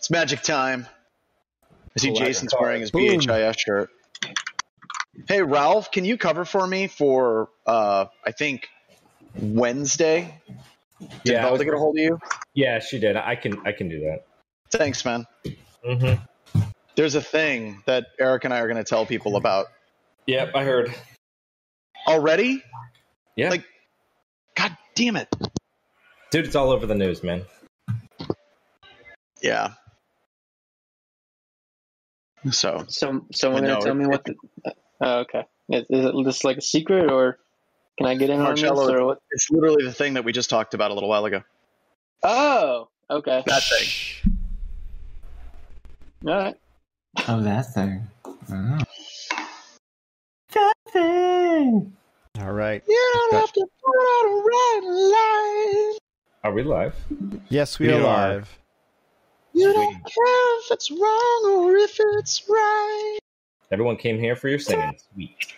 It's magic time. I see Jason's wearing his Boom. BHIS shirt. Hey Ralph, can you cover for me for uh I think Wednesday? Did Yeah, Velda get a hold of you? yeah, she did. I can I can do that. Thanks, man. Mm-hmm. There's a thing that Eric and I are going to tell people about Yep, I heard. already. Yeah, Like- God damn it! dude, it's all over the news, man. Yeah. So So, someone I gonna tell me what? The, oh, okay. Is, is it just like a secret, or can I get in on this, or what? it's literally the thing that we just talked about a little while ago. Oh, okay. That thing. All right. Oh, that thing. Oh. That thing. All right. You don't have to put out a red light. Are we live? Yes, we, We are are. live. You don't care if it's wrong or if it's right. Everyone came here for your singing. Sweet.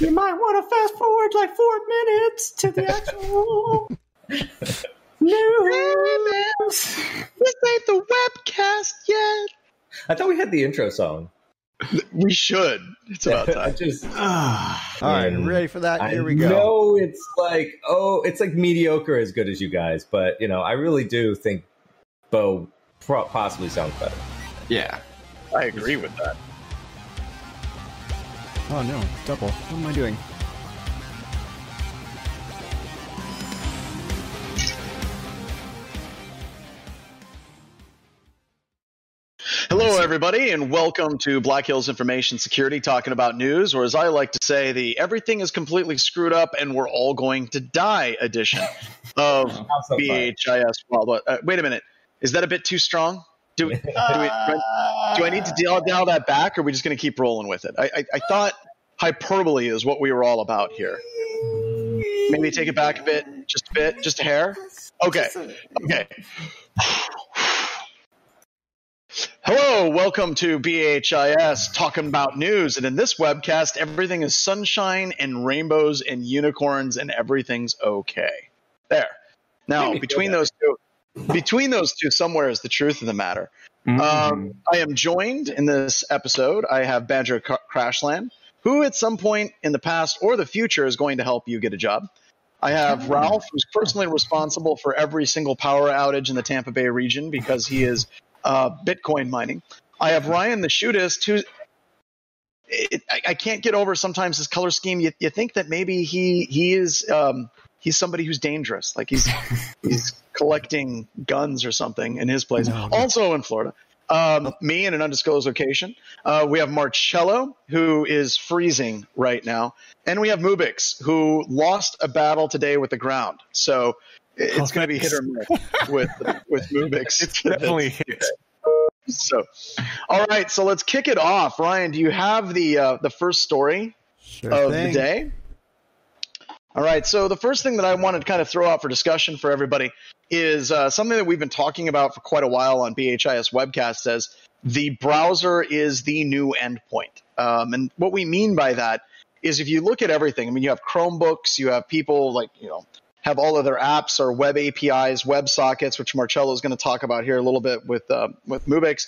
You might want to fast forward like four minutes to the actual news. This ain't the webcast yet. I thought we had the intro song. We should. It's about I time. just Ah, All right, ready for that? I Here we go. No, it's like oh, it's like mediocre as good as you guys, but you know, I really do think Bo pro- possibly sounds better. yeah. I agree with that. Oh no, double. What am I doing? Hello, everybody, and welcome to Black Hills Information Security, talking about news, or as I like to say, the everything is completely screwed up and we're all going to die edition of How's? BHIS Wild. Uh, wait a minute, is that a bit too strong? Do, we, do, we, do, I, need to dial, dial that back, or are we just going to keep rolling with it? I, I, I thought hyperbole is what we were all about here. Maybe take it back a bit, just a bit, just a hair. Okay, okay. Hello, welcome to BHIS talking about news. And in this webcast, everything is sunshine and rainbows and unicorns and everything's okay. There. Now, between those two, between those two, somewhere is the truth of the matter. Mm-hmm. Um, I am joined in this episode. I have Badger Ca- Crashland, who at some point in the past or the future is going to help you get a job. I have Ralph, who's personally responsible for every single power outage in the Tampa Bay region because he is uh, Bitcoin mining. I have Ryan, the shootist, who it, I, I can't get over sometimes his color scheme. You, you think that maybe he he is um, he's somebody who's dangerous, like he's he's collecting guns or something in his place. No. Also in Florida. Um, me in an undisclosed location. Uh, we have Marcello, who is freezing right now, and we have Mubix, who lost a battle today with the ground. So it- it's going to be hit or miss with with Mubix. It's definitely hit. So, all right. So let's kick it off. Ryan, do you have the uh, the first story Sure of thing. the day? All right. So the first thing that I wanted to kind of throw out for discussion for everybody is uh, something that we've been talking about for quite a while on BHIS webcast as the browser is the new endpoint. Um, and what we mean by that is if you look at everything, I mean, you have Chromebooks, you have people like, you know, have all of their apps or web APIs, web sockets, which Marcello is going to talk about here a little bit with uh, with Mubix.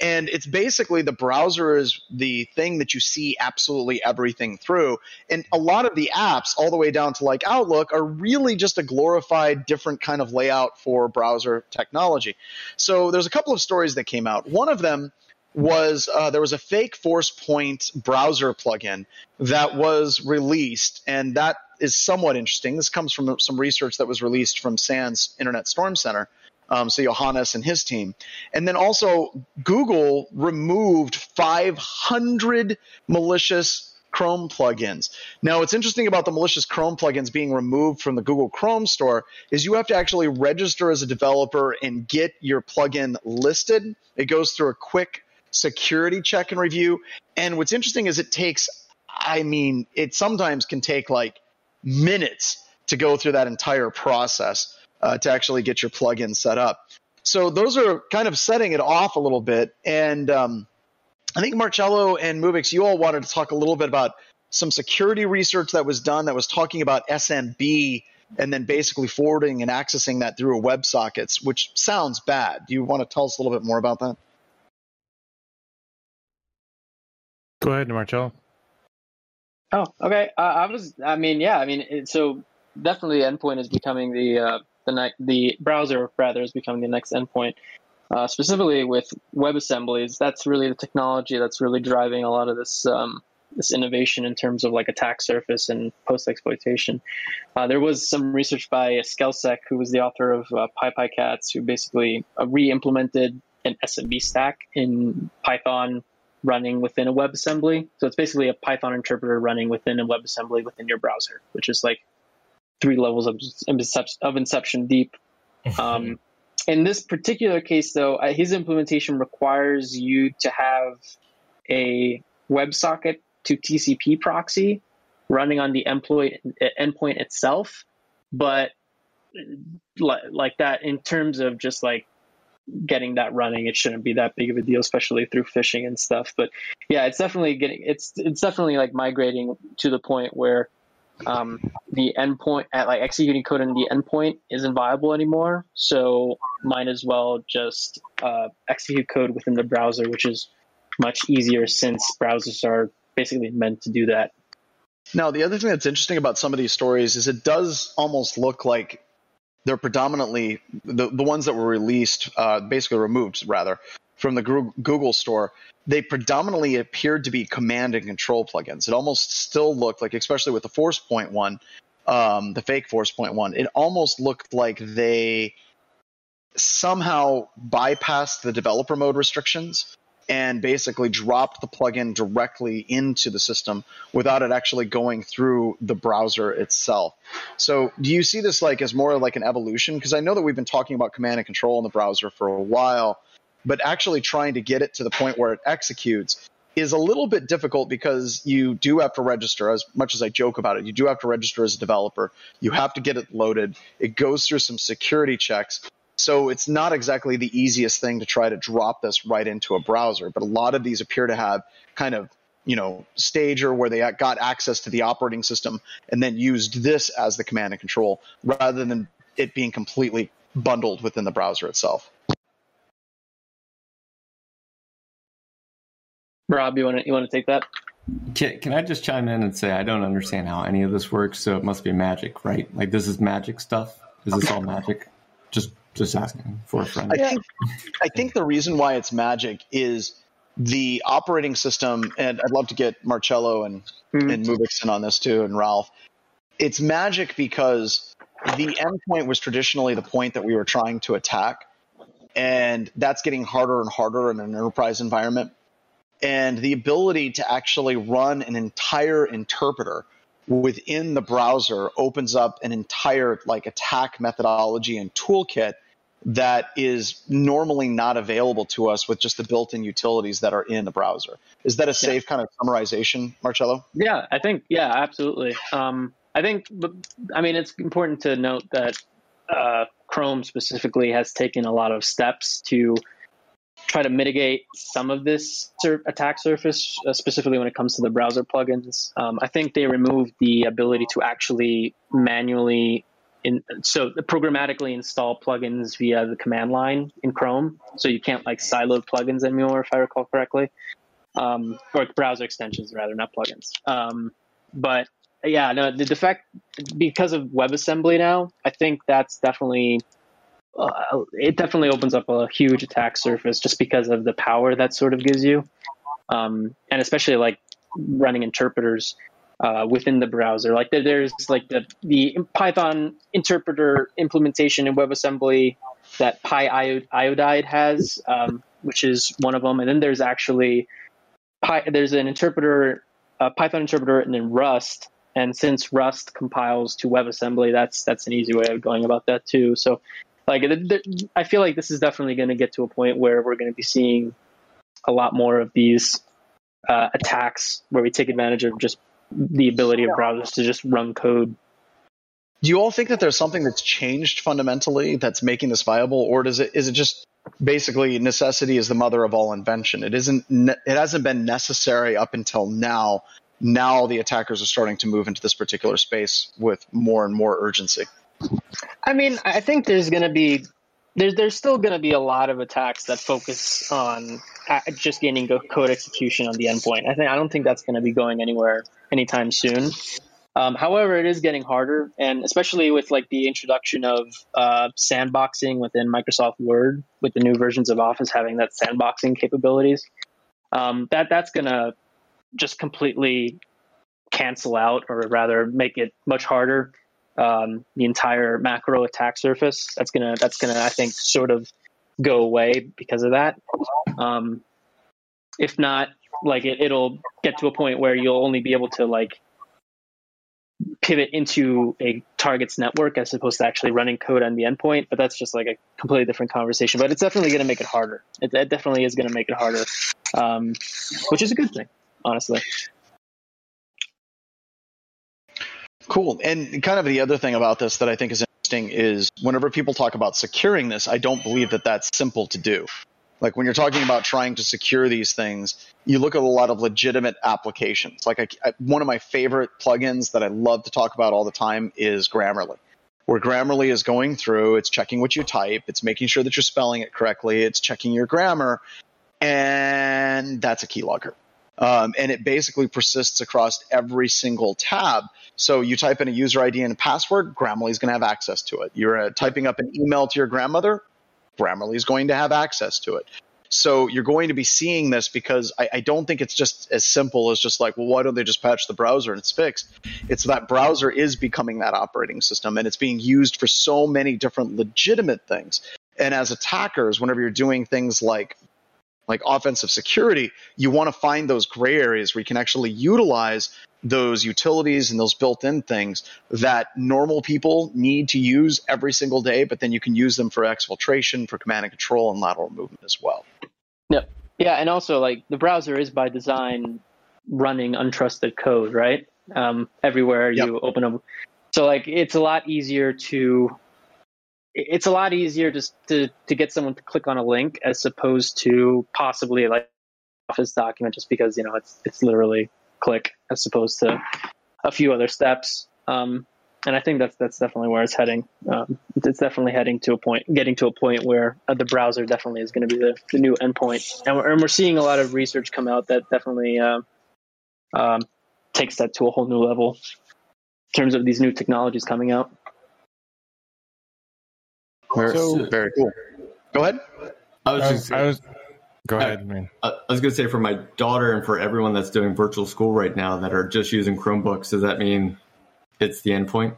And it's basically the browser is the thing that you see absolutely everything through. And a lot of the apps, all the way down to like Outlook, are really just a glorified different kind of layout for browser technology. So there's a couple of stories that came out. One of them was uh, there was a fake Forcepoint browser plugin that was released, and that is somewhat interesting. This comes from some research that was released from SANS Internet Storm Center. Um, so Johannes and his team, and then also Google removed 500 malicious Chrome plugins. Now, what's interesting about the malicious Chrome plugins being removed from the Google Chrome store is you have to actually register as a developer and get your plugin listed. It goes through a quick security check and review. And what's interesting is it takes, I mean, it sometimes can take like minutes to go through that entire process uh, to actually get your plugin set up. So those are kind of setting it off a little bit. And um, I think Marcello and Mubix, you all wanted to talk a little bit about some security research that was done that was talking about SMB and then basically forwarding and accessing that through a WebSockets, which sounds bad. Do you want to tell us a little bit more about that? Go ahead, Marcello. Oh, okay. Uh, I was. I mean, yeah. I mean, it, so definitely, endpoint is becoming the uh, the ne- the browser rather is becoming the next endpoint. Uh, specifically with WebAssemblies, that's really the technology that's really driving a lot of this um, this innovation in terms of like attack surface and post exploitation. Uh, there was some research by SkelSec, who was the author of uh, pypykatz, who basically uh, re-implemented an SMB stack in Python running within a WebAssembly. So it's basically a Python interpreter running within a WebAssembly within your browser, which is like three levels of, of inception deep. Um, in this particular case, though, his implementation requires you to have a WebSocket to TCP proxy running on the endpoint, endpoint itself. But like that, in terms of just like getting that running, it shouldn't be that big of a deal, especially through phishing and stuff. But yeah, it's definitely getting it's it's definitely like migrating to the point where um, the endpoint at like executing code in the endpoint isn't viable anymore. So might as well just uh, execute code within the browser, which is much easier since browsers are basically meant to do that. Now, the other thing that's interesting about some of these stories is it does almost look like they're predominantly the, the ones that were released, uh, basically removed rather, from the Google store. They predominantly appeared to be command and control plugins. It almost still looked like, especially with the Forcepoint one, um, the fake Forcepoint one, it almost looked like they somehow bypassed the developer mode restrictions and basically dropped the plugin directly into the system without it actually going through the browser itself. So, do you see this like as more like an evolution? Because I know that we've been talking about command and control in the browser for a while, but actually trying to get it to the point where it executes is a little bit difficult because you do have to register as much as I joke about it. You do have to register as a developer. You have to get it loaded. It goes through some security checks so it's not exactly the easiest thing to try to drop this right into a browser, but a lot of these appear to have kind of you know stager where they got access to the operating system and then used this as the command and control rather than it being completely bundled within the browser itself. Rob, you want to you want to take that? Can, can I just chime in and say I don't understand how any of this works? So it must be magic, right? Like this is magic stuff. Is this all magic? Just just asking for a friend. I think, I think the reason why it's magic is the operating system, and I'd love to get Marcello and mm-hmm. and Mubix in on this too, and Ralph. It's magic because the endpoint was traditionally the point that we were trying to attack, and that's getting harder and harder in an enterprise environment. And the ability to actually run an entire interpreter within the browser opens up an entire like attack methodology and toolkit that is normally not available to us with just the built-in utilities that are in the browser. Is that a safe yeah. kind of summarization, Marcello? Yeah, I think yeah, absolutely. Um, I think, I mean, it's important to note that uh, Chrome specifically has taken a lot of steps to try to mitigate some of this sur- attack surface, uh, specifically when it comes to the browser plugins. Um, I think they removed the ability to actually manually in, so programmatically install plugins via the command line in Chrome. So you can't like siloed plugins anymore, if I recall correctly, um, or browser extensions rather, not plugins. Um, but yeah, no, the, the fact because of WebAssembly now, I think that's definitely uh, it definitely opens up a huge attack surface just because of the power that sort of gives you, um, and especially like running interpreters uh, within the browser. Like there's like the the Python interpreter implementation in WebAssembly that Pyodide has, um, which is one of them, and then there's actually Py, there's an interpreter, a Python interpreter, and then Rust. And since Rust compiles to WebAssembly, that's that's an easy way of going about that too. So, like, I feel like this is definitely going to get to a point where we're going to be seeing a lot more of these uh, attacks where we take advantage of just the ability of browsers to just run code. Do you all think that there's something that's changed fundamentally that's making this viable, or does it is it just basically necessity is the mother of all invention? It isn't. It hasn't been necessary up until now. Now the attackers are starting to move into this particular space with more and more urgency. I mean, I think there's going to be there's there's still going to be a lot of attacks that focus on uh, just gaining code execution on the endpoint. I think I don't think that's going to be going anywhere anytime soon. Um, however, it is getting harder, and especially with like the introduction of uh, sandboxing within Microsoft Word, with the new versions of Office having that sandboxing capabilities, um, that that's going to just completely cancel out, or rather, make it much harder um, the entire macro attack surface. That's gonna that's gonna I think sort of go away because of that. Um, if not, like it, it'll get to a point where you'll only be able to like pivot into a target's network as opposed to actually running code on the endpoint. But that's just like a completely different conversation. But it's definitely going to make it harder. It, it definitely is going to make it harder, um, which is a good thing, honestly. Cool. And kind of the other thing about this that I think is interesting is whenever people talk about securing this, I don't believe that that's simple to do. Like when you're talking about trying to secure these things, you look at a lot of legitimate applications. Like I, I, one of my favorite plugins that I love to talk about all the time is Grammarly, where Grammarly is going through, it's checking what you type, it's making sure that you're spelling it correctly, it's checking your grammar, and that's a keylogger. Um, and it basically persists across every single tab. So you type in a user ID and a password, Grammarly is going to have access to it. You're uh, typing up an email to your grandmother, Grammarly is going to have access to it. So you're going to be seeing this because I, I, don't think it's just as simple as just like, well, why don't they just patch the browser and it's fixed? It's that browser is becoming that operating system and it's being used for so many different legitimate things. And as attackers, whenever you're doing things like like offensive security, you want to find those gray areas where you can actually utilize those utilities and those built-in things that normal people need to use every single day, but then you can use them for exfiltration, for command and control, and lateral movement as well. Yeah, yeah, and also like the browser is by design running untrusted code, right? Um, everywhere you yep. open up, so like it's a lot easier to it's a lot easier just to, to get someone to click on a link as opposed to possibly like office document just because you know it's it's literally click as opposed to a few other steps um, and I think that's that's definitely where it's heading. Um, it's definitely heading to a point, getting to a point where uh, the browser definitely is going to be the, the new endpoint, and we're, and we're seeing a lot of research come out that definitely uh, um, takes that to a whole new level in terms of these new technologies coming out. Very, so, very cool. Go ahead. I was, just, I was go ahead, I, man. I was going to say for my daughter and for everyone that's doing virtual school right now that are just using Chromebooks, does that mean it's the endpoint?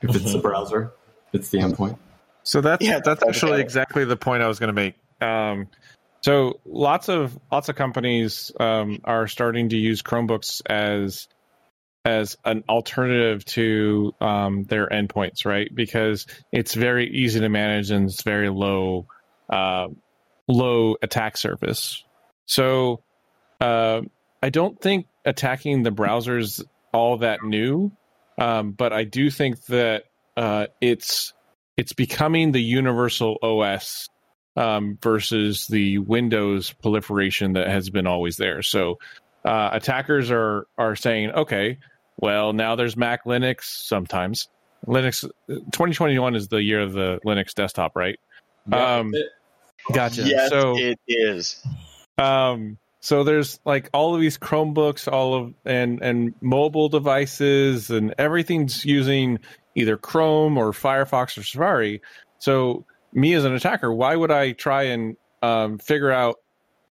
If it's the browser, it's the endpoint. So that's yeah, that's actually exactly the point I was going to make. Um, so lots of lots of companies um, are starting to use Chromebooks as as an alternative to um, their endpoints, right? Because it's very easy to manage and it's very low uh, low attack surface. So uh, I don't think attacking the browsers all that new, um, but I do think that uh, it's it's becoming the universal OS um, versus the Windows proliferation that has been always there. So uh, attackers are are saying, okay, well, now there's Mac Linux sometimes. Linux 2021 is the year of the Linux desktop, right? Yeah, um, gotcha. Yes, so it is. Um, so there's like all of these Chromebooks, all of and and mobile devices, and everything's using either Chrome or Firefox or Safari. So me as an attacker, why would I try and um, figure out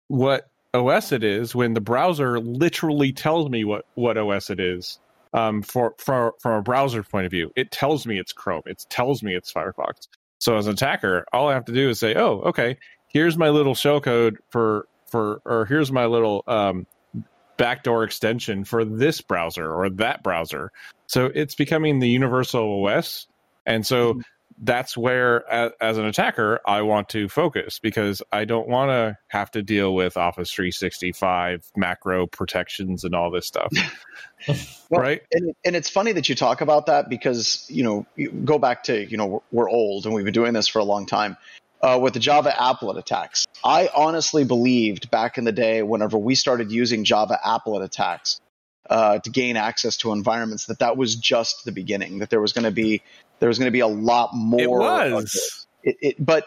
what OS it is when the browser literally tells me what what OS it is? Um, for, for from a browser point of view. It tells me it's Chrome. It tells me it's Firefox. So as an attacker, all I have to do is say, "Oh, okay, here's my little shellcode for for, or here's my little um, backdoor extension for this browser or that browser." So it's becoming the universal OS, and so. That's where as, as, an attacker i want to focus because i don't want to have to deal with office 365 macro protections and all this stuff well, right and, and, it's funny that you talk about that because you know you go back to you know we're, we're old and we've been doing this for a long time uh, with the java applet attacks i honestly believed back in the day whenever we started using java applet attacks uh, to gain access to environments. That that was just the beginning. That there was going to be there was going to be a lot more. It was. this. It, it, but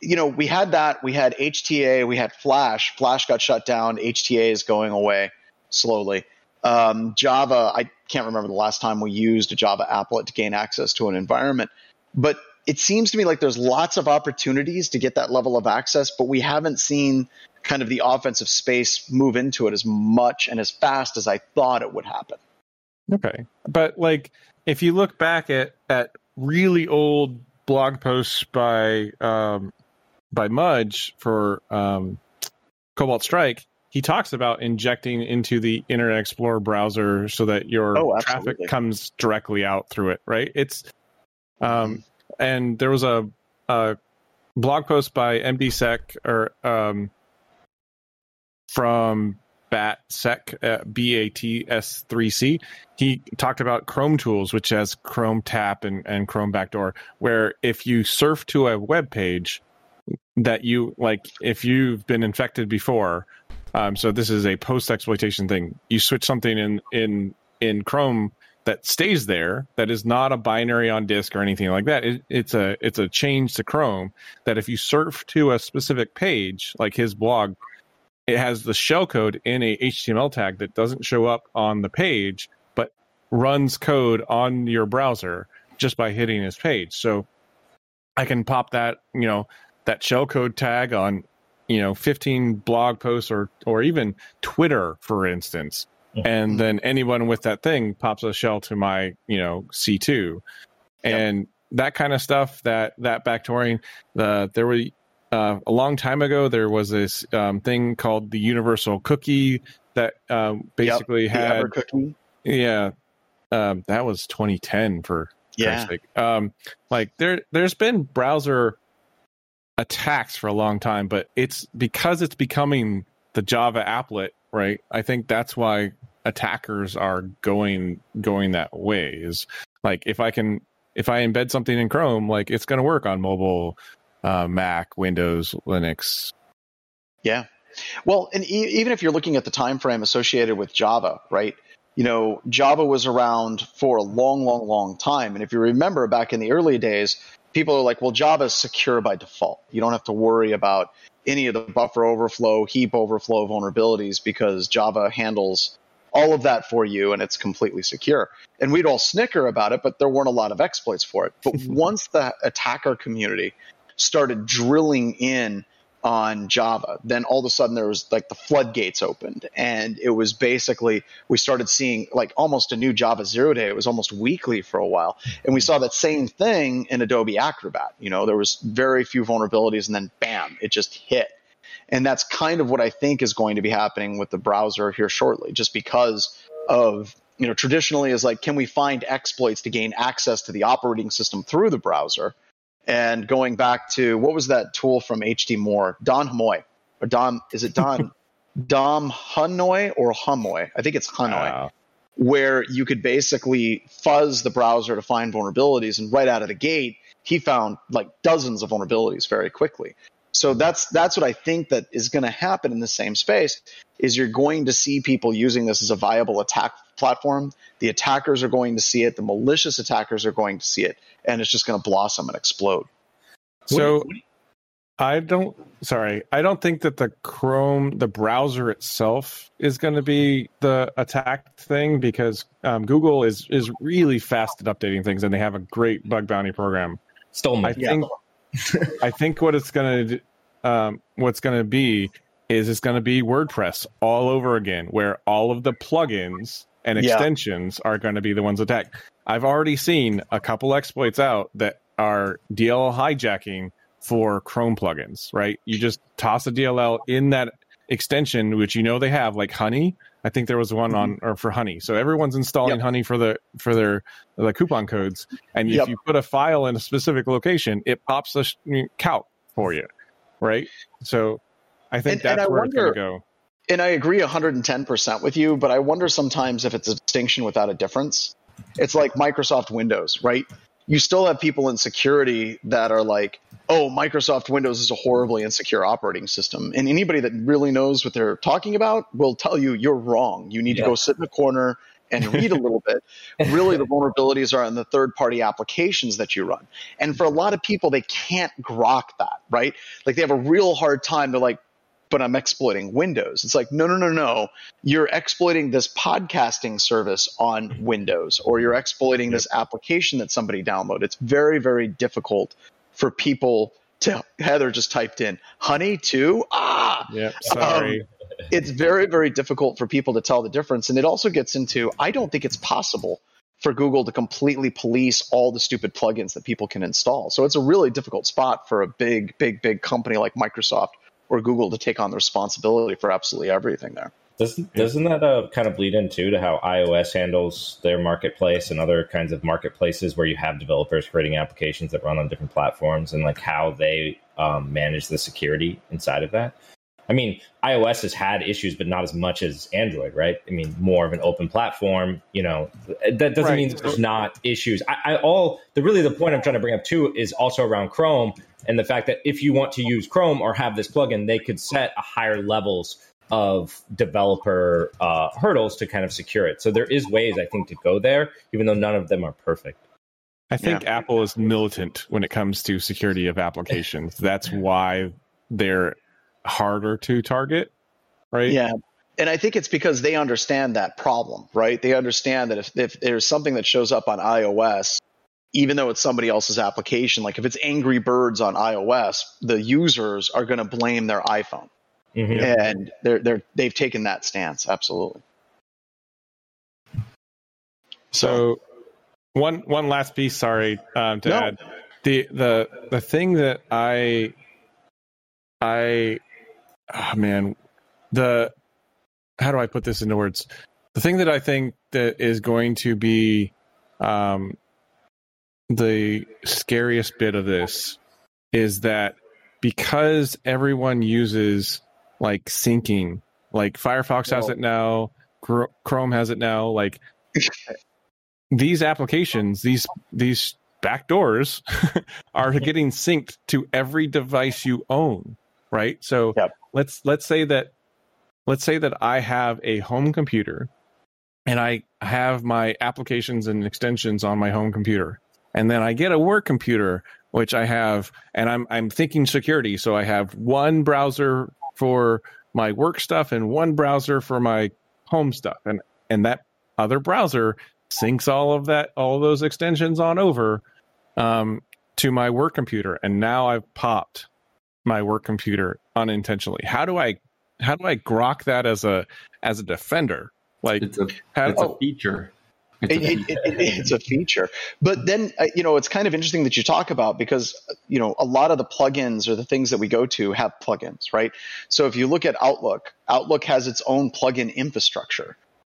you know, we had that. We had HTA. We had Flash. Flash got shut down. HTA is going away slowly. Um, Java. I can't remember the last time we used a Java applet to gain access to an environment, but it seems to me like there's lots of opportunities to get that level of access, but we haven't seen kind of the offensive space move into it as much and as fast as I thought it would happen. Okay. But like if you look back at at really old blog posts by um by Mudge for um Cobalt Strike, he talks about injecting into the Internet Explorer browser so that your Oh, traffic comes directly out through it, right? It's um and there was a a blog post by MDSec or um from BATSEC, uh, B A T S 3C. He talked about Chrome tools, which has Chrome Tap and, and Chrome Backdoor, where if you surf to a web page that you like, if you've been infected before, um, so this is a post exploitation thing. You switch something in in in Chrome that stays there, that is not a binary on disk or anything like that. It, it's a it's a change to Chrome that if you surf to a specific page, like his blog, it has the shellcode in a HTML tag that doesn't show up on the page, but runs code on your browser just by hitting his page. So I can pop that, you know, that shellcode tag on, you know, 15 blog posts or or even Twitter, for instance. And mm-hmm. then anyone with that thing pops a shell to my, you know, C2. And that kind of stuff, that that backdooring, the there were uh, a long time ago there was this um, thing called the universal cookie that um, basically The had Evercookie. yeah um, that was 2010 for Yeah. Sake. um like there there's been browser attacks for a long time but it's because it's becoming the java applet right i think that's why attackers are going going that way is like if i can if i embed something in chrome like it's going to work on mobile uh, mac windows linux Yeah. Well, and e- even if you're looking at the time frame associated with Java, right? You know, Java was around for a long, long, long time. And if you remember back in the early days, people are like, well, Java is secure by default. You don't have to worry about any of the buffer overflow, heap overflow vulnerabilities because Java handles all of that for you and it's completely secure. And we'd all snicker about it, but there weren't a lot of exploits for it. But once the attacker community started drilling in on Java, then all of a sudden there was like the floodgates opened, and it was basically we started seeing like almost a new Java zero day. It was almost weekly for a while, and we saw that same thing in Adobe Acrobat. You know, there was very few vulnerabilities, and then bam, it just hit. And that's kind of what I think is going to be happening with the browser here shortly, just because of you know traditionally is like can we find exploits to gain access to the operating system through the browser and going back to what was that tool from HD Moore, Don Hamoy, or Dom, is it Don, Dom Hanoi or Hamoy? I think it's Hanoi, Wow. where you could basically fuzz the browser to find vulnerabilities, and right out of the gate, he found like dozens of vulnerabilities very quickly. So that's that's what I think that is going to happen in the same space. Is you're going to see people using this as a viable attack platform. The attackers are going to see it. The malicious attackers are going to see it, and it's just going to blossom and explode. So I don't sorry, I don't think that the Chrome the browser itself is going to be the attacked thing because um, Google is is really fast at updating things and they have a great bug bounty program. Stole my I think I think what it's going to um, what's going to be is it's going to be WordPress all over again, where all of the plugins and Yeah. extensions are going to be the ones attacked. I've already seen a couple exploits out that are DLL hijacking for Chrome plugins. Right, you just toss a DLL in that extension, which you know they have, like Honey. I think there was one on mm-hmm. or for Honey. So everyone's installing Yep. Honey for the for their the coupon codes, and Yep. if you put a file in a specific location, it pops a sh- calc for you, right? So I think And- and that's I where it's wonder- going to go. And I agree 110% with you, but I wonder sometimes if it's a distinction without a difference. It's like Microsoft Windows, right? you still have people in security that are like, oh, Microsoft Windows is a horribly insecure operating system. And anybody that really knows what they're talking about will tell you you're wrong. You need Yeah. to go sit in a corner and read a little bit. Really, the vulnerabilities are in the third party applications that you run. And for a lot of people, they can't grok that, right? Like they have a real hard time. They're like, but I'm exploiting Windows. It's like, no, no, no, no. You're exploiting this podcasting service on Windows, or you're exploiting this application that somebody downloaded. It's very, very difficult for people to. Heather just typed in honey too. Ah, Yep. Sorry. it's very, very difficult for people to tell the difference. And it also gets into I don't think it's possible for Google to completely police all the stupid plugins that people can install. So it's a really difficult spot for a big, big, big company like Microsoft or Google to take on the responsibility for absolutely everything there. Doesn't doesn't that uh, kind of bleed into to how iOS handles their marketplace and other kinds of marketplaces where you have developers creating applications that run on different platforms and like how they um, manage the security inside of that? I mean, iOS has had issues, but not as much as Android, right? I mean, more of an open platform. You know, that doesn't Right. mean there's not issues. I, I all the really the point I'm trying to bring up too is also around Chrome and the fact that if you want to use Chrome or have this plugin, they could set a higher levels of developer uh, hurdles to kind of secure it. So there is ways I think to go there, even though none of them are perfect. I think Apple is militant when it comes to security of applications. That's why they're harder to target, right? Yeah. And I think it's because they understand that problem, right? They understand that if, if there's something that shows up on iOS, even though it's somebody else's application, like if it's Angry Birds on iOS, the users are going to blame their iPhone. Mhm. And they're, they're, they've taken that stance. Absolutely. So one one last piece, sorry um, to No. add the the the thing that I I oh man the how do I put this into words? The thing that I think that is going to be um, the scariest bit of this is that because everyone uses like syncing, like Firefox has it now, Chr- Chrome has it now, like these applications, these these backdoors are getting synced to every device you own, right? So Yep. let's let's say that let's say that I have a home computer and I have my applications and extensions on my home computer. And then I get a work computer which I have and I'm I'm thinking security, so I have one browser for my work stuff and one browser for my home stuff. And and that other browser syncs all of that all of those extensions on over um, to my work computer and now i've popped my work computer unintentionally how do i how do i grok that as a as a defender like It's a how, it's oh. a feature. It's a It, it, it's a feature. But then, uh, you know, it's kind of interesting that you talk about because, you know, a lot of the plugins or the things that we go to have plugins, right? So if you look at Outlook, Outlook has its own plugin infrastructure.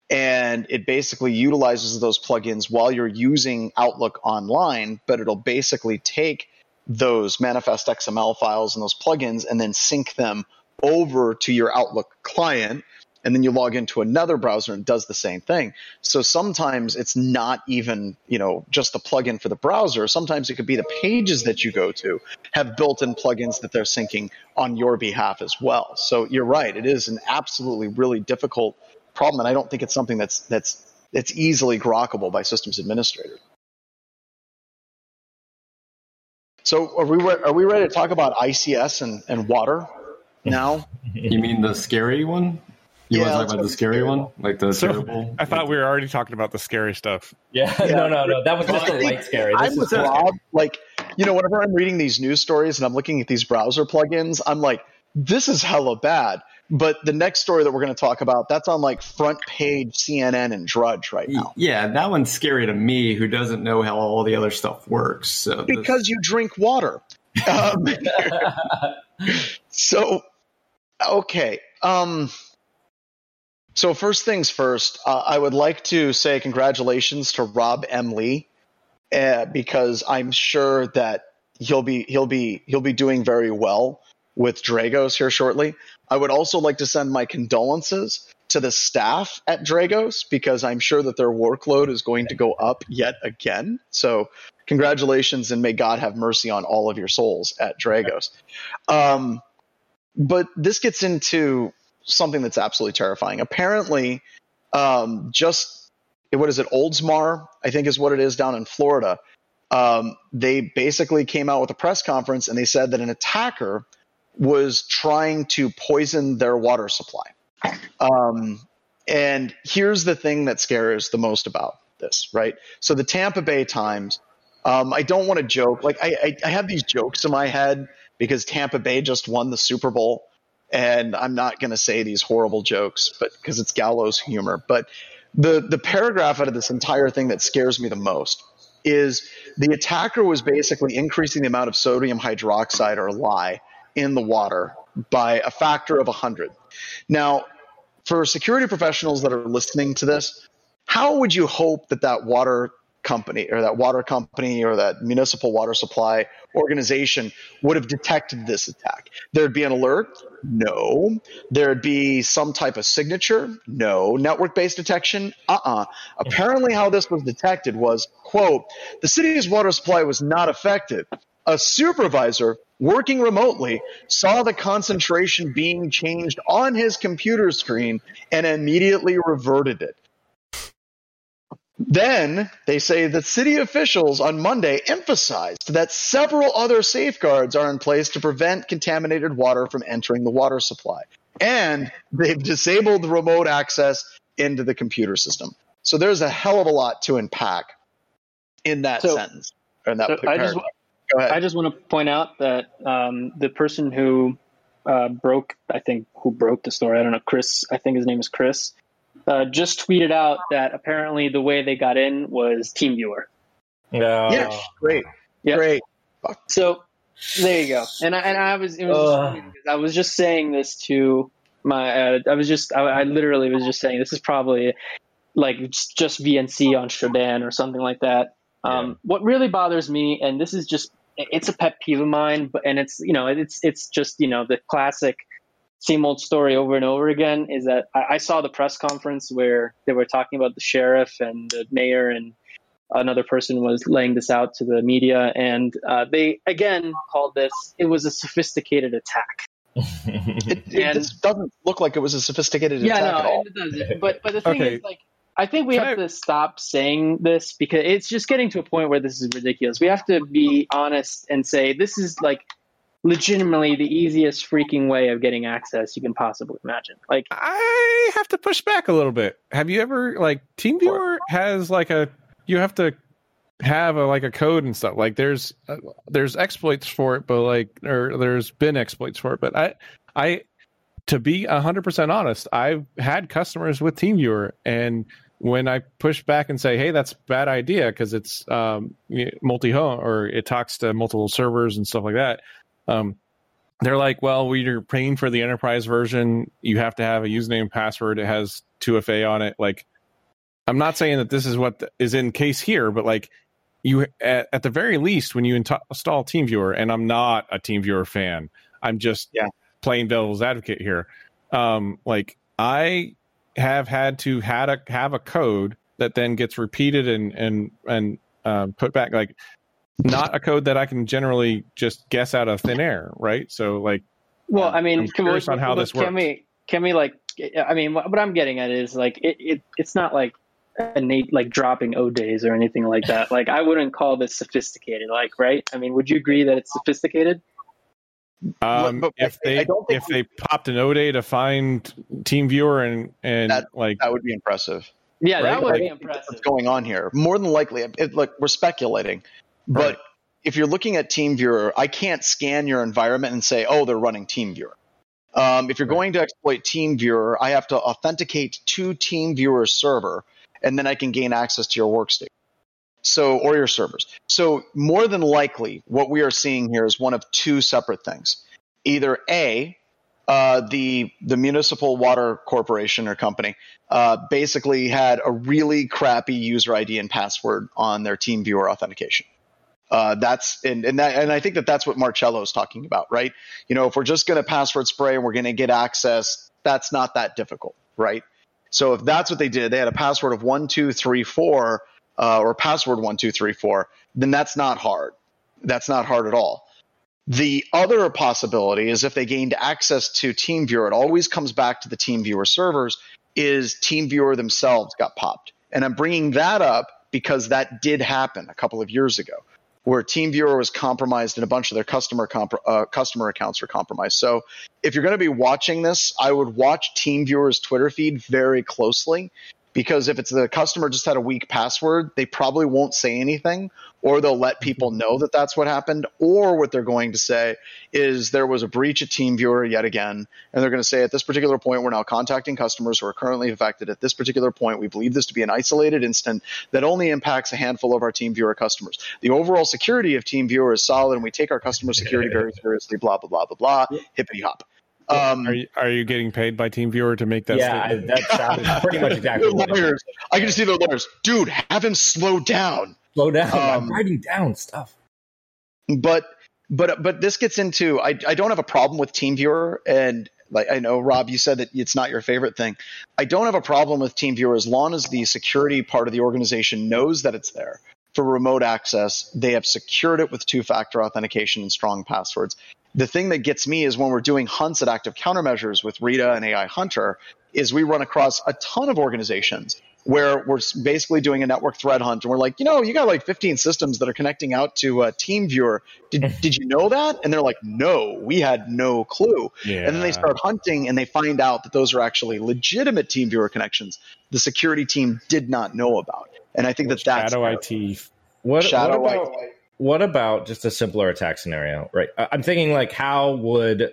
And it basically utilizes those plugins while you're using Outlook online, but it'll basically take those manifest XML files and those plugins and then sync them over to your Outlook client. And then you log into another browser and it does the same thing. So sometimes it's not even, you know, just the plugin for the browser. Sometimes it could be the pages that you go to have built-in plugins that they're syncing on your behalf as well. So you're right. It is an absolutely really difficult problem. And I don't think it's something that's, that's, that's easily grokkable by systems administrators. So are we, re- are we ready to talk about ICS and, and water now? You mean the scary one? You Yeah, want to talk about the scary one, like the So, terrible? i thought we were already talking about the scary stuff Yeah, Yeah. no, no, no. That was just I a think light scary. I'm This with is Rob. Like, you know, whenever I'm reading these news stories and I'm looking at these browser plugins, I'm like, this is hella bad. But the next story that we're going to talk about, that's on like front page CNN and Drudge right now. Yeah, that one's scary to me, who doesn't know how all the other stuff works. So this- Because you drink water. Um, so, okay. Um, so first things first, uh, I would like to say congratulations to Rob M. Lee, uh, because I'm sure that he'll be he'll be he'll be doing very well with Dragos here shortly. I would also like to send my condolences to the staff at Dragos because I'm sure that their workload is going to go up yet again. So congratulations, and may God have mercy on all of your souls at Dragos. Um, but this gets into something that's absolutely terrifying. Apparently, um, just what is it, Oldsmar, I think is what it is down in Florida. Um, they basically came out with a press conference and they said that an attacker was trying to poison their water supply. Um, and here's the thing that scares the most about this, right? So the Tampa Bay Times. Um, I don't want to joke. Like I, I, I have these jokes in my head because Tampa Bay just won the Super Bowl, and I'm not going to say these horrible jokes, but because it's gallows humor. But the the paragraph out of this entire thing that scares me the most is the attacker was basically increasing the amount of sodium hydroxide or lye in the water by a factor of 100. Now, for security professionals that are listening to this, how would you hope that that water company or that water company or that municipal water supply organization would have detected this attack? There'd be an alert? No. There'd be some type of signature? No. Network based detection? Uh uh Apparently, how this was detected was, quote, the city's water supply was not affected. A supervisor working remotely saw the concentration being changed on his computer screen and immediately reverted it. Then they say that city officials on Monday emphasized that several other safeguards are in place to prevent contaminated water from entering the water supply. And they've disabled remote access into the computer system. So there's a hell of a lot to unpack in that So- sentence. Or in that So I just Go ahead. I just want to point out that um, the person who uh, broke, I think, who broke the story, I don't know, Chris, I think his name is Chris, uh, just tweeted out that apparently the way they got in was TeamViewer. No. yeah, great. Yeah. Great. So there you go. And I, and I was, it was just Ugh. funny because I was just saying this to my, uh, I was just, I, I literally was just saying this is probably like just, just VNC on Shodan or something like that. Um, What really bothers me, and this is just, it's a pet peeve of mine, but and it's you know it's it's just you know the classic same old story over and over again is that I, I saw the press conference where they were talking about the sheriff and the mayor and another person was laying this out to the media and uh, they again called this it was a sophisticated attack It, it And- just doesn't look like it was a sophisticated yeah attack at no all. it doesn't but but the thing Okay. is like i think we Can have I- to stop saying this because it's just getting to a point where this is ridiculous we have to be honest and say this is like legitimately the easiest freaking way of getting access you can possibly imagine like I have to push back a little bit. Have you ever like TeamViewer has like a you have to have a like a code and stuff. Like there's uh, there's exploits for it, but like or there's been exploits for it. But I I to be hundred percent honest, I've had customers with TeamViewer, and when I push back and say, "Hey, that's a bad idea," because it's um, multi-home or it talks to multiple servers and stuff like that. Um, they're like, well, we're paying for the enterprise version. You have to have a username and password. It has 2FA on it. Like, I'm not saying that this is what the, is in case here, but like, you at, at the very least, when you into- install TeamViewer, and I'm not a TeamViewer fan, I'm just Yeah. playing devil's advocate here. Um, like, I have had to had a have a code that then gets repeated and and and um, put back like not a code that I can generally just guess out of thin air, right? So like Well, I mean, I'm can we, on how this can works. we can we like? I mean, what, what I'm getting at is like it, it it's not like innate like dropping O days or anything like that. Like I wouldn't call this sophisticated. Like, right? I mean, would you agree that it's sophisticated? Um, But- but if I- I they don't think if they popped an O day to find TeamViewer and and That- like That would be impressive. Yeah, that would like- be impressive. What's going on here? More than likely, it, look, we're speculating, but Right. if you're looking at TeamViewer, I can't scan your environment and say, "Oh, they're running TeamViewer." Um, if you're going to exploit TeamViewer, I have to authenticate to TeamViewer's server, and then I can gain access to your workstation. So, or your servers. So, more than likely, what we are seeing here is one of two separate things. Either A, uh, the the municipal water corporation or company uh, basically had a really crappy user ID and password on their TeamViewer authentication. Uh, that's and and that and I think that that's what Marcello is talking about, right? You know, if we're just going to password spray and we're going to get access, that's not that difficult, right? So if that's what they did, they had a password of one two three four. uh, or password one two three four, then that's not hard. That's not hard at all. The other possibility is if they gained access to TeamViewer, it always comes back to the TeamViewer servers, is TeamViewer themselves got popped. And I'm bringing that up because that did happen a couple of years ago where TeamViewer was compromised and a bunch of their customer comp- uh, customer accounts were compromised. So if you're going to be watching this, I would watch TeamViewer's Twitter feed very closely because if it's the customer just had a weak password, they probably won't say anything, or they'll let people know that that's what happened, or what they're going to say is there was a breach of TeamViewer yet again, and they're going to say at this particular point we're now contacting customers who are currently affected. At this particular point, we believe this to be an isolated incident that only impacts a handful of our TeamViewer customers. The overall security of TeamViewer is solid, and we take our customer security very seriously. Blah blah blah blah blah. Hippity hop. Um, Are you, are you getting paid by TeamViewer to make that yeah, I, statement? that sounded pretty much exactly their what it is. lawyers, I can see their lawyers. Dude, have him slow down. Slow down. I'm Um, writing down stuff. but but but this gets into I, I don't have a problem with TeamViewer and like I know Rob you said that it's not your favorite thing. I don't have a problem with TeamViewer as long as the security part of the organization knows that it's there for remote access. They have secured it with two-factor authentication and strong passwords. The thing that gets me is when we're doing hunts at active countermeasures with Rita and AI Hunter is we run across a ton of organizations where we're basically doing a network threat hunt and we're like, you know, you got like 15 systems that are connecting out to uh, TeamViewer. Did, did you know that? And they're like, no, we had no clue. Yeah. And then they start hunting and they find out that those are actually legitimate TeamViewer connections the security team did not know about. And I think that that's Shadow IT. What, Shadow what about what about just a simpler attack scenario? Right. I'm thinking like how would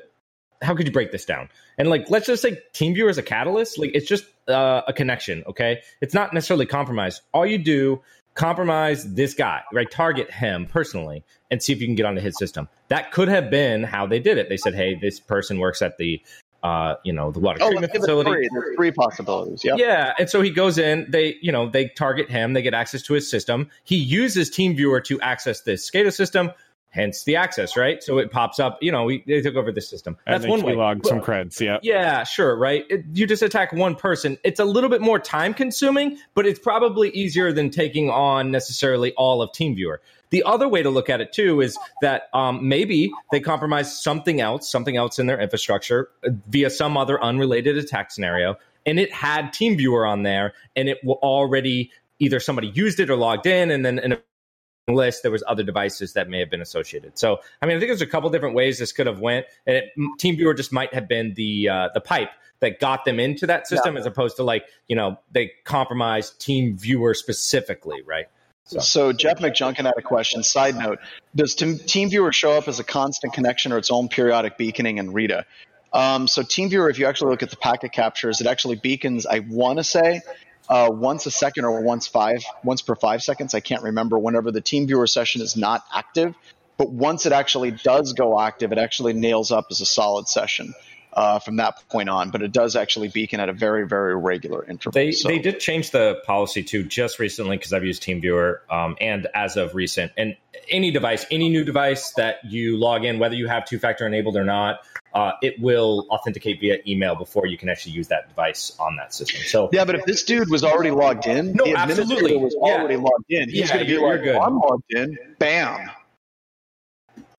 how could you break this down? And like let's just say TeamViewer is a catalyst. Like it's just uh, a connection. Okay, it's not necessarily compromised. All you do compromise this guy, right? Target him personally and see if you can get onto his system. That could have been how they did it. They said, "Hey, this person works at the." Uh, you know the water Oh, treatment let's give it facility. three. There's three possibilities. Yeah. Yeah, and so he goes in. They, you know, they target him. They get access to his system. He uses TeamViewer to access this SCADA system. Hence the access, right? So it pops up. You know, we, they took over the system. And That's they one way. keylog some creds. Yeah. Yeah, sure, right? It, you just attack one person. It's a little bit more time consuming, but it's probably easier than taking on necessarily all of TeamViewer. The other way to look at it too is that um, maybe they compromised something else, something else in their infrastructure uh, via some other unrelated attack scenario, and it had TeamViewer on there, and it already either somebody used it or logged in, and then in a list there was other devices that may have been associated. So i mean i think there's a couple different ways this could have went and it, teamviewer just might have been the uh, the pipe that got them into that system as opposed to like you know they compromised teamviewer specifically right so So Jeff McJunkin had a question. Side note: Does Team- TeamViewer show up as a constant connection or its own periodic beaconing in Rita? Um, so TeamViewer, if you actually look at the packet captures, it actually beacons. I want to say uh, once a second or once five, once per five seconds. I can't remember. Whenever the TeamViewer session is not active, but once it actually does go active, it actually nails up as a solid session uh, from that point on. But it does actually beacon at a very, very regular interval. They So- they did change the policy too just recently because I've used TeamViewer um, and as of recent and any device, any new device that you log in, whether you have two factor enabled or not, uh, it will authenticate via email before you can actually use that device on that system. So Yeah, but if this dude was already logged in, No, the absolutely. was Yeah. already logged in. He's Yeah, going to be like, good. "Oh, I'm logged in. Bam.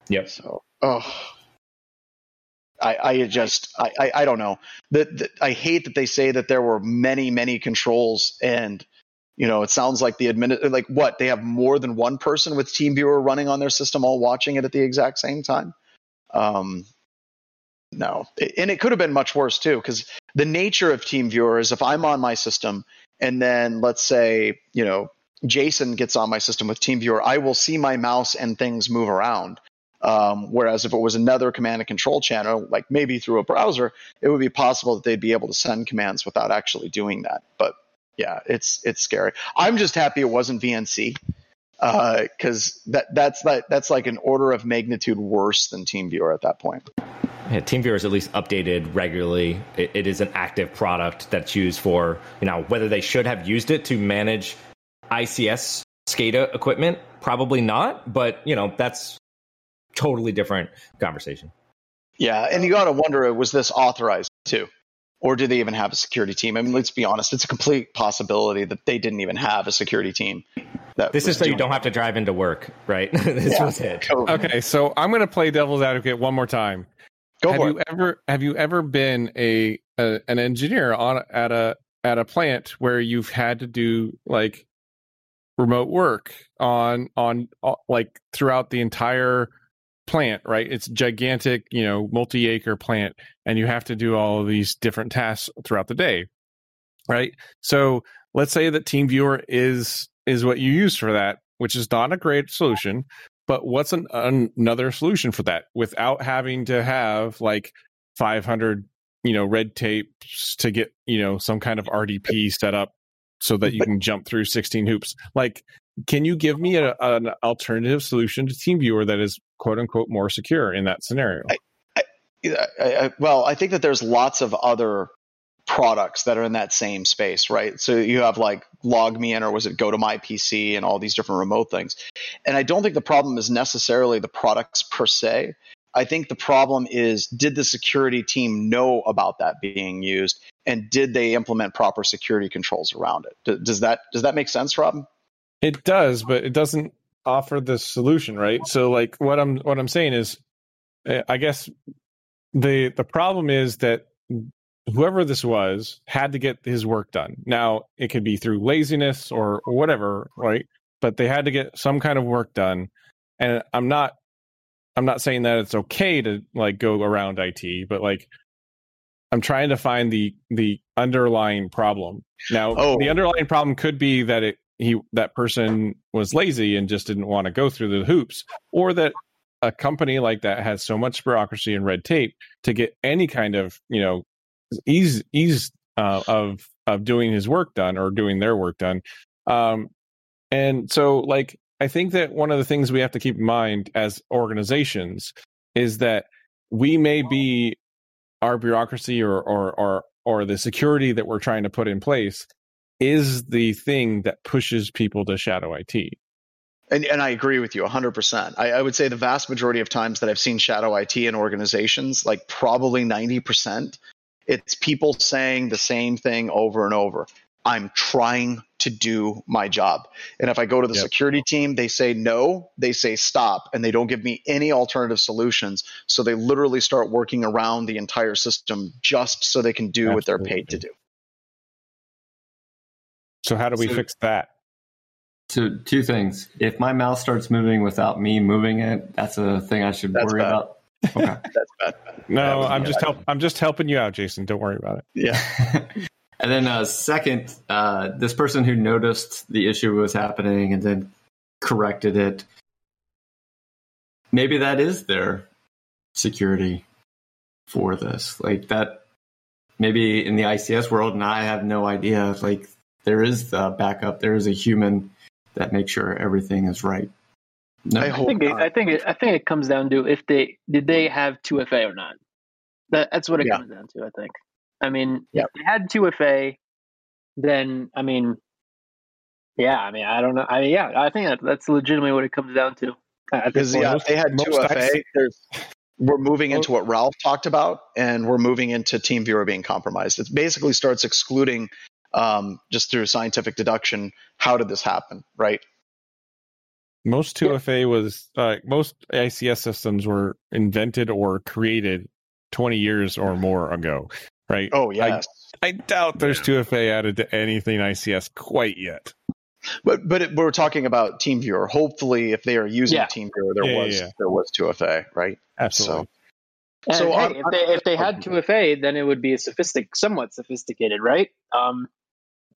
yep. So, oh, I, I just, I, I, I don't know. The, I hate that they say that there were many, many controls, and you know, it sounds like the admin, like what they have more than one person with TeamViewer running on their system, all watching it at the exact same time. Um, no, and it could have been much worse too, because the nature of TeamViewer is if I'm on my system, and then let's say, you know, Jason gets on my system with TeamViewer, I will see my mouse and things move around. Um, whereas if it was another command and control channel, like maybe through a browser, it would be possible that they'd be able to send commands without actually doing that. But yeah, it's it's scary. I'm just happy it wasn't VNC because that that's like that's like an order of magnitude worse than TeamViewer at that point. Yeah, TeamViewer is at least updated regularly. It, it is an active product that's used for, you know, whether they should have used it to manage ICS SCADA equipment, probably not. But you know, that's totally different conversation. Yeah, and you got to wonder was this authorized too? or do they even have a security team? I mean, let's be honest; it's a complete possibility that they didn't even have a security team. That This is so you don't have to drive into work, right? this Yeah. was it. Go, Okay, so I'm going to play devil's advocate one more time. go have for you it. ever have you ever been a, a an engineer on at a at a plant where you've had to do like remote work on on like throughout the entire plant right? It's gigantic you know multi-acre plant and you have to do all of these different tasks throughout the day right? So let's say that TeamViewer is is what you use for that which is not a great solution but what's an, another solution for that without having to have like 500 you know red tapes to get you know some kind of rdp set up so that you can jump through 16 hoops? Like can you give me a, an alternative solution to TeamViewer that is quote unquote more secure in that scenario I, I, well, I think that there's lots of other products that are in that same space, right? So you have like log me LogMeIn or was it GoToMyPC and all these different remote things. And I don't think the problem is necessarily the products per se. I think the problem is did the security team know about that being used and did they implement proper security controls around it? Does that does that make sense, Rob? It does, but it doesn't offer the solution, right? So like what I'm what I'm saying is uh, I guess the the problem is that whoever this was had to get his work done. Now, it could be through laziness or whatever, right? But they had to get some kind of work done. And I'm not I'm not saying that it's okay to like go around IT, but like I'm trying to find the the underlying problem. Now, Oh. the underlying problem could be that it he that person was lazy and just didn't want to go through the hoops, or that a company like that has so much bureaucracy and red tape to get any kind of you know ease ease uh, of of doing his work done or doing their work done. Um, and so, like, I think that one of the things we have to keep in mind as organizations is that we may be our bureaucracy or or or or the security that we're trying to put in place is the thing that pushes people to shadow IT. And, and I agree with you 100%. I, I would say the vast majority of times that I've seen shadow IT in organizations, like probably 90%, it's people saying the same thing over and over. I'm trying to do my job. And if I go to the Yep. security team, they say no, they say stop, and they don't give me any alternative solutions. So they literally start working around the entire system just so they can do what they're paid to do. So how do we So- fix that? So two things. If my mouse starts moving without me moving it, that's a thing I should That's worry bad. about. Okay. That's bad. No, That I'm just help. I'm just helping you out, Jason. Don't worry about it. Yeah. and then uh, second, uh, this person who noticed the issue was happening and then corrected it. Maybe that is their security for this. Like that. Maybe in the ICS world, and I have no idea. Like there is the backup. There is a human that makes sure everything is right. No, I I think it. I think it, I think it comes down to if they did they have two FA or not. That, that's what it Yeah. comes down to. I think. I mean, Yep. if they had two FA, then I mean, yeah. I mean, I don't know. I mean, yeah. I think that, that's legitimately what it comes down to. Because yeah, if they had most two FA, there's we're moving into what Ralph talked about, and we're moving into TeamViewer being compromised. It basically starts excluding um, just through scientific deduction. How did this happen? Right? Most 2FA was uh, most ICS systems were invented or created 20 years or more ago, right? Oh yes. I doubt there's 2FA added to anything ICS quite yet. but but it, we're talking about TeamViewer. Hopefully, if they are using Yeah. TeamViewer, there Yeah, yeah, was yeah. there was two FA, right? Absolutely. And, So hey, on- if they if they had two FA, then it would be a sophistic, somewhat sophisticated, right? Um,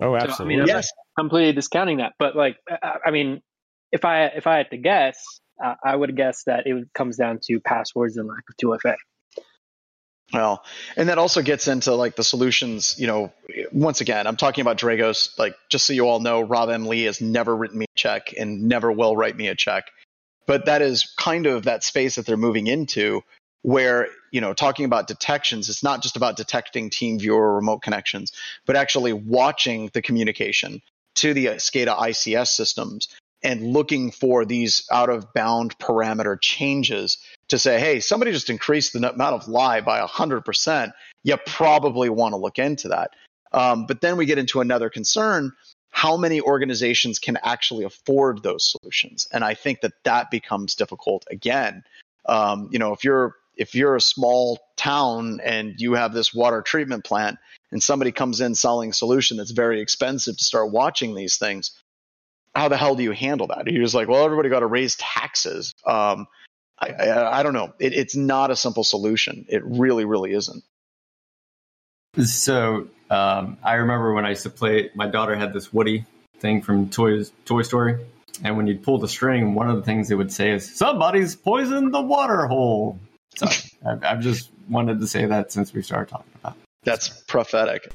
oh, I mean, absolutely. I'm Yes. completely discounting that, but like, I, I mean, if I if I had to guess, uh, I would guess that it comes down to passwords and lack of two FA. Well, and that also gets into like the solutions. You know, once again, I'm talking about Dragos. Like, just so you all know, Rob M. Lee has never written me a check and never will write me a check. But that is kind of that space that they're moving into, where you know, talking about detections, it's not just about detecting team viewer remote connections, but actually watching the communication to the SCADA ICS systems and looking for these out of bound parameter changes to say, hey, somebody just increased the amount of lye by 100%. you probably want to look into that. Um, but then we get into another concern how many organizations can actually afford those solutions and i think that that becomes difficult again um, you know if you're if you're a small town and you have this water treatment plant and somebody comes in selling solution that's very expensive to start watching these things how the hell do you handle that you're just like well everybody got to raise taxes um, I, I, I, don't know it, it's not a simple solution it really really isn't so um, I remember when I used to play, my daughter had this Woody thing from Toys, Toy Story. And when you'd pull the string, one of the things it would say is, Somebody's poisoned the water hole. So I've, I've just wanted to say that since we started talking about it. That's prophetic.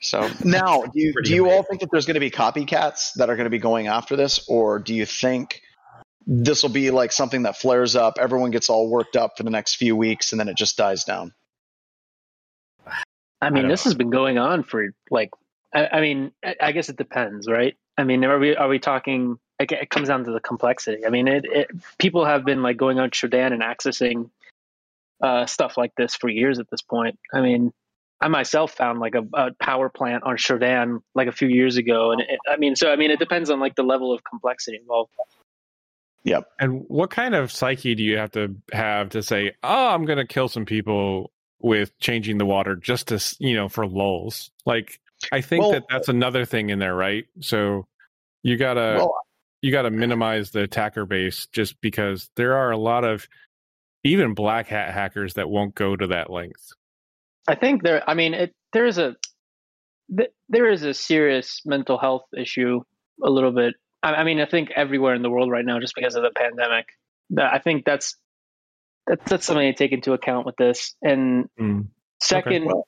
So now, do you, do you all think that there's going to be copycats that are going to be going after this? Or do you think this will be like something that flares up, everyone gets all worked up for the next few weeks, and then it just dies down? I mean, I this know. has been going on for like, I, I mean, I, I, guess it depends, right? I mean, are we are we talking? It, it comes down to the complexity. I mean, it, it people have been like going on Shodan and accessing uh, stuff like this for years at this point. I mean, I myself found like a, a power plant on Shodan like a few years ago, and it, I mean, so I mean, it depends on like the level of complexity involved. Yep. And what kind of psyche do you have to have to say, "Oh, I'm going to kill some people with changing the water just to you know for lulz. Like I think well, that that's another thing in there, right? So you gotta well, you gotta minimize the attacker base just because there are a lot of even black hat hackers that won't go to that length. I think there. I mean, it, there is a there is a serious mental health issue a little bit. I, I mean, I think everywhere in the world right now, just because of the pandemic. that I think that's that's, that's something to take into account with this. And mm. second, okay. well,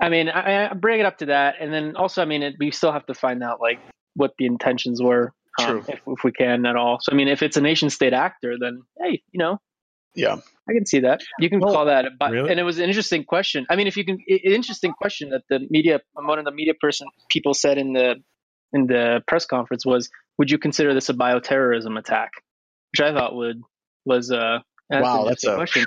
I mean, I, I, bring it up to that, and then also, I mean, it, we still have to find out like what the intentions were, um, if, if we can at all. So, I mean, if it's a nation state actor, then hey, you know, yeah, I can see that. You can well, call that, a, really? and it was an interesting question. I mean, if you can, an interesting question that the media, one of the media person people said in the in the press conference was, would you consider this a bioterrorism attack? Which I thought would was uh that's wow, that's a question.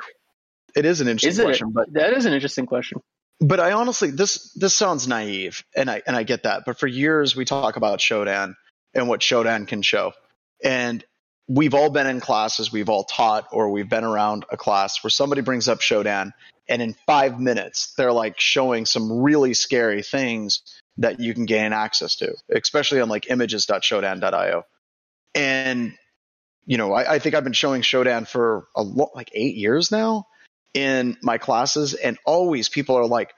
It is an interesting is question, but that is an interesting question. But I honestly, this this sounds naive, and I and I get that. But for years, we talk about Shodan and what Shodan can show, and we've all been in classes, we've all taught, or we've been around a class where somebody brings up Shodan, and in five minutes, they're like showing some really scary things that you can gain access to, especially on like images.shodan.io. And you know, I, I, think I've been showing Shodan for a lo- like eight years now in my classes, and always people are like,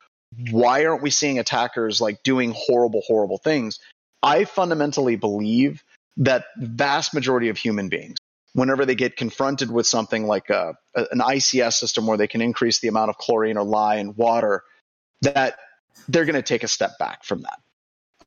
"Why aren't we seeing attackers like doing horrible, horrible things?" I fundamentally believe that vast majority of human beings, whenever they get confronted with something like a, an ICS system where they can increase the amount of chlorine or lye in water, that they're going to take a step back from that.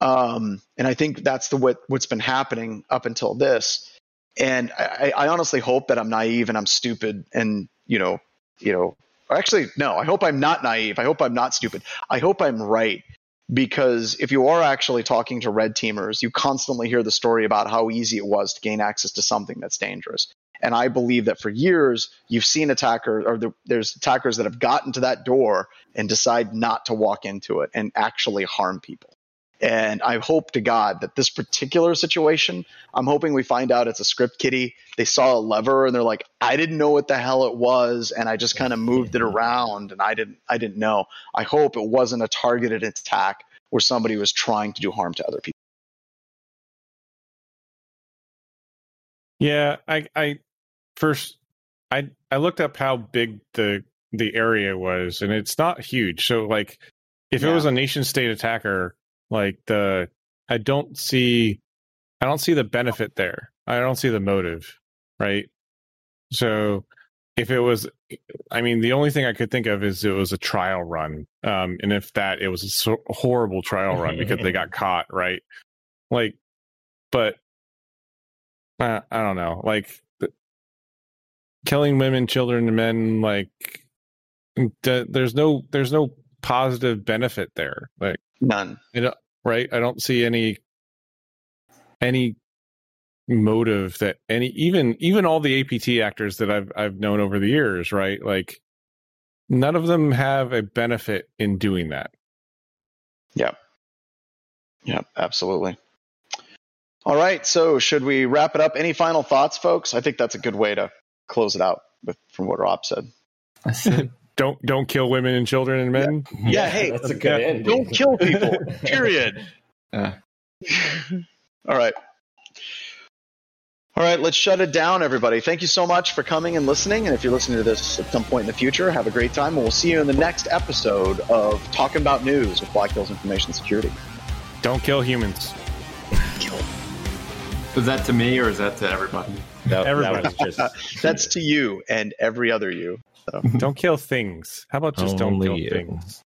Um, and I think that's the what what's been happening up until this. And I, I honestly hope that I'm naive and I'm stupid and you know you know actually no I hope I'm not naive. I hope I'm not stupid. I hope I'm right because if you are actually talking to red teamers you constantly hear the story about how easy it was to gain access to something that's dangerous. And I believe that for years you've seen attackers or the, there's attackers that have gotten to that door and decide not to walk into it and actually harm people and I hope to God that this particular situation, I'm hoping we find out it's a script kiddie. They saw a lever and they're like, I didn't know what the hell it was, and I just kind of moved it around and I didn't I didn't know. I hope it wasn't a targeted attack where somebody was trying to do harm to other people. Yeah, I I first I I looked up how big the the area was and it's not huge. So like if yeah. it was a nation state attacker, like the I don't see I don't see the benefit there. I don't see the motive, right? So if it was I mean the only thing I could think of is it was a trial run. Um and if that it was a so horrible trial run because they got caught, right? Like but uh, I don't know. Like the, killing women, children, and men like d- there's no there's no positive benefit there. Like none. It, right? I don't see any any motive that any even even all the APT actors that I've I've known over the years, right? Like none of them have a benefit in doing that. Yeah, Yeah, absolutely. All right, so should we wrap it up? Any final thoughts, folks? I think that's a good way to close it out with, from what Rob said. That's it. Don't don't kill women and children and men. Yeah, hey, that's a good yeah, ending. Don't kill people. Period. Uh, All right. All right, let's shut it down, everybody. Thank you so much for coming and listening. And if you're listening to this at some point in the future, have a great time. And we'll see you in the next episode of Talking About News with Black Hills Information Security. Don't kill humans. is that to me or is that to everybody? That, Everybody. that just That's to you and every other you. Don't kill things. How about just don't kill you. things?